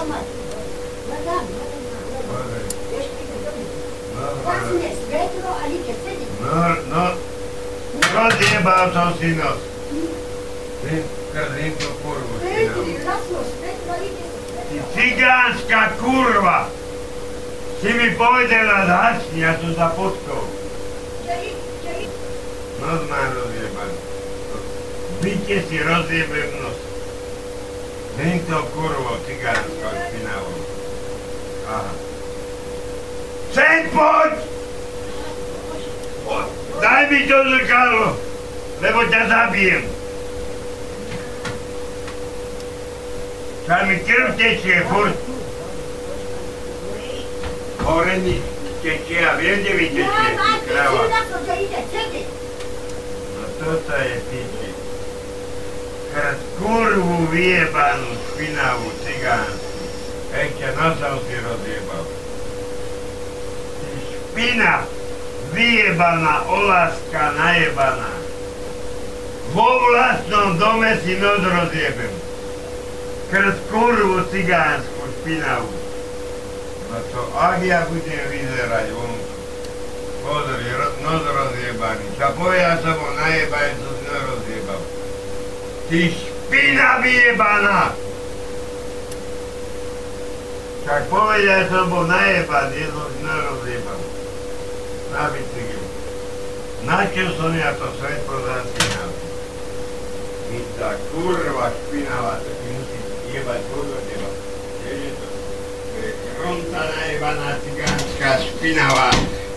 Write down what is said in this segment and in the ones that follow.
doma. Hľadám, hľadám, hľadám. Pozri. Vieš, keď je doma. No, Zasne svetlo a nikde sedí. no, no, rozjebal som si nos. Ty, krzím tú kurvu. Vedi, synovi. zaslo svetlo a nikde Ty svetlo. cigánska kurva! Si mi povedala zhasni, ja som sa potkol. Čeli, čeli. Nos má rozjebaný. Byte si rozjebem nos. Tento kurvo cigánsko špinavo. Aha. Sem poď! O, Daj mi to zrkadlo, lebo ťa zabijem. Však mi krv tečie furt. Hore mi tečie a viem, kde mi tečie, sedieť. No toto je piči. Krát kurvu vyjebanú, špinavú, cigánsku. Ešte nosom si rozjebal. Špina, vyjebaná, olaska, najebaná. Vo vlastnom dome si noc rozjebem. Krát kurvu cigánsku, špinavú. No to, ak ja budem vyzerať vonku. Pozri, nos rozjebaný. Sa povedal som bol najebaný, som si nos rozjebal. Ty špina vyjebaná! Tak povedal som bol najebaný, som si nos rozjebal. Na bicykel. Na čo som ja to svetlo zasínal? Ty tá kurva špinavá, to ti musí jebať podľa teba. Vieš, to? To je kronta najebaná cigánska špinavá.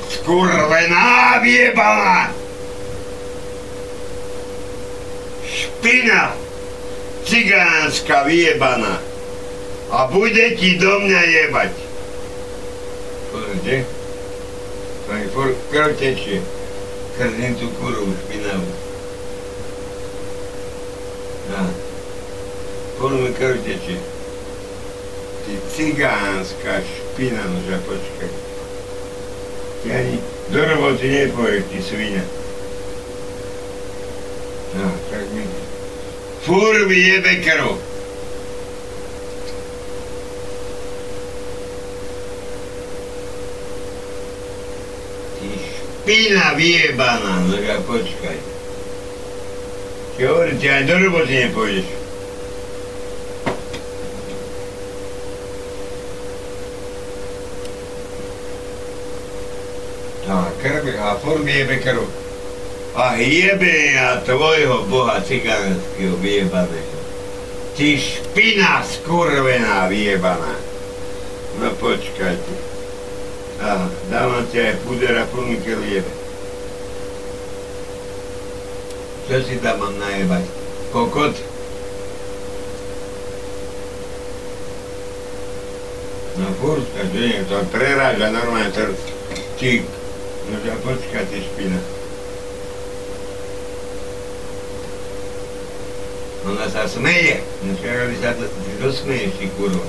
Skurvená vyjebaná! Špina cigánska vyjebaná. A bude ti do mňa jebať. Pozrite. To mi furt krv tečie. Krzím tú kurvu špinavú. Á. Furt mi krv tečie. Ty cigánska špina, no že počkaj. Ty ani do roboty nepoješ, ty svinia. No, tak mi... Jebe krv. Ty špina vyjebaná, no ja počkaj. Ti hovorím, ty aj do roboty nepôjdeš. A krv, a furt mi jebe krv. A jebe ja tvojho boha cigánskeho vyjebaného. Ty špina skurvená vyjebaná. No počkajte. Aha, dávam ti aj puder a plný krv jebe. Čo si tam mám najebať? Kokot? No furtka, že nie, to preráža normálne to... Ty, no ja počkaj, ty špina. Ona sa smeje. No čakaj, by sa to, ty dosmeješ, ty kurva.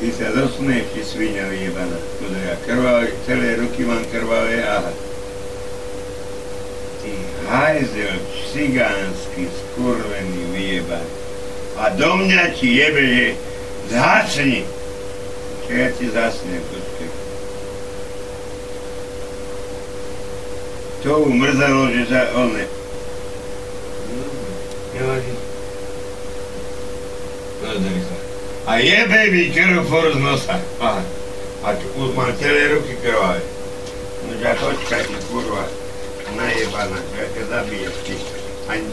Ty sa dosmeješ, ty svinia vyjebaná. Pozri, ja krvavé, celé ruky mám krvavé, aha. Ty hajzel, cigánsky, skurvený vyjebaný. A do mňa ti jebe, že zhasni. Čo ja ti zasnem, počkaj. To umrzalo, že sa on ne... Nevadí. Pozri sa. A jebe mi krv for z nosa. Aha. A tu už mám celé ruky krvavé. No ja počkaj, ty kurva. Najebaná, ja ťa zabijem, ty. Ani...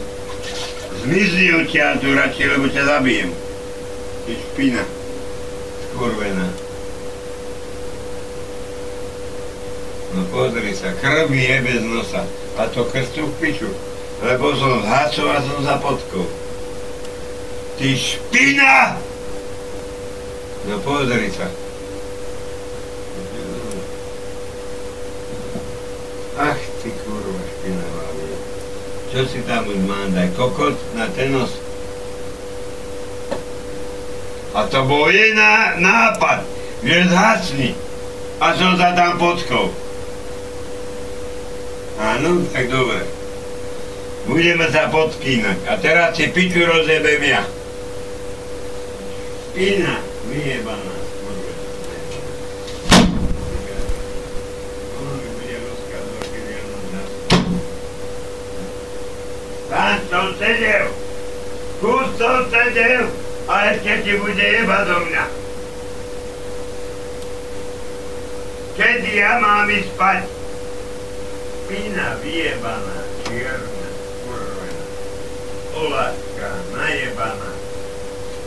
Zmizni odtiaľ tu radšej, lebo ťa zabijem. Ty špina. Skurvená. No pozri sa, krv mi jebe z nosa. A to krstu v piču. Lebo som zhasol a som za podkou. Ty špina! No pozri sa. Ach ty kurva špinavá. Čo si tam už mám daj? Kokot na ten nos? A to bol jej ná, nápad, že zhasni. A som sa tam potkol. Áno, tak dobre. Budeme sa podkýnať. A teraz si piču rozjebem ja. Spina, vyjebaná. Tam som sedel. Kus som sedel. A ešte ti bude jebať do mňa. Kedy ja mám ísť spať? Spina vyjebaná, čierna, kurvená. Olaska, najebaná.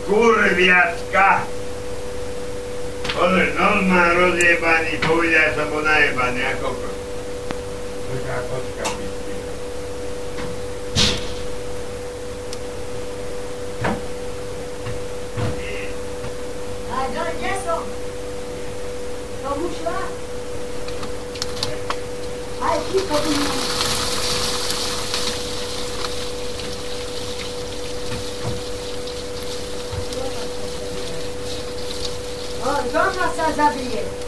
Kurviacka! Pozri, nos má rozjebaný, povedia som bol najebaný, ako ko. Taká kocka pistila. A do, kde som? Tomu šla? Aj ty to tu O, doma sa zabije.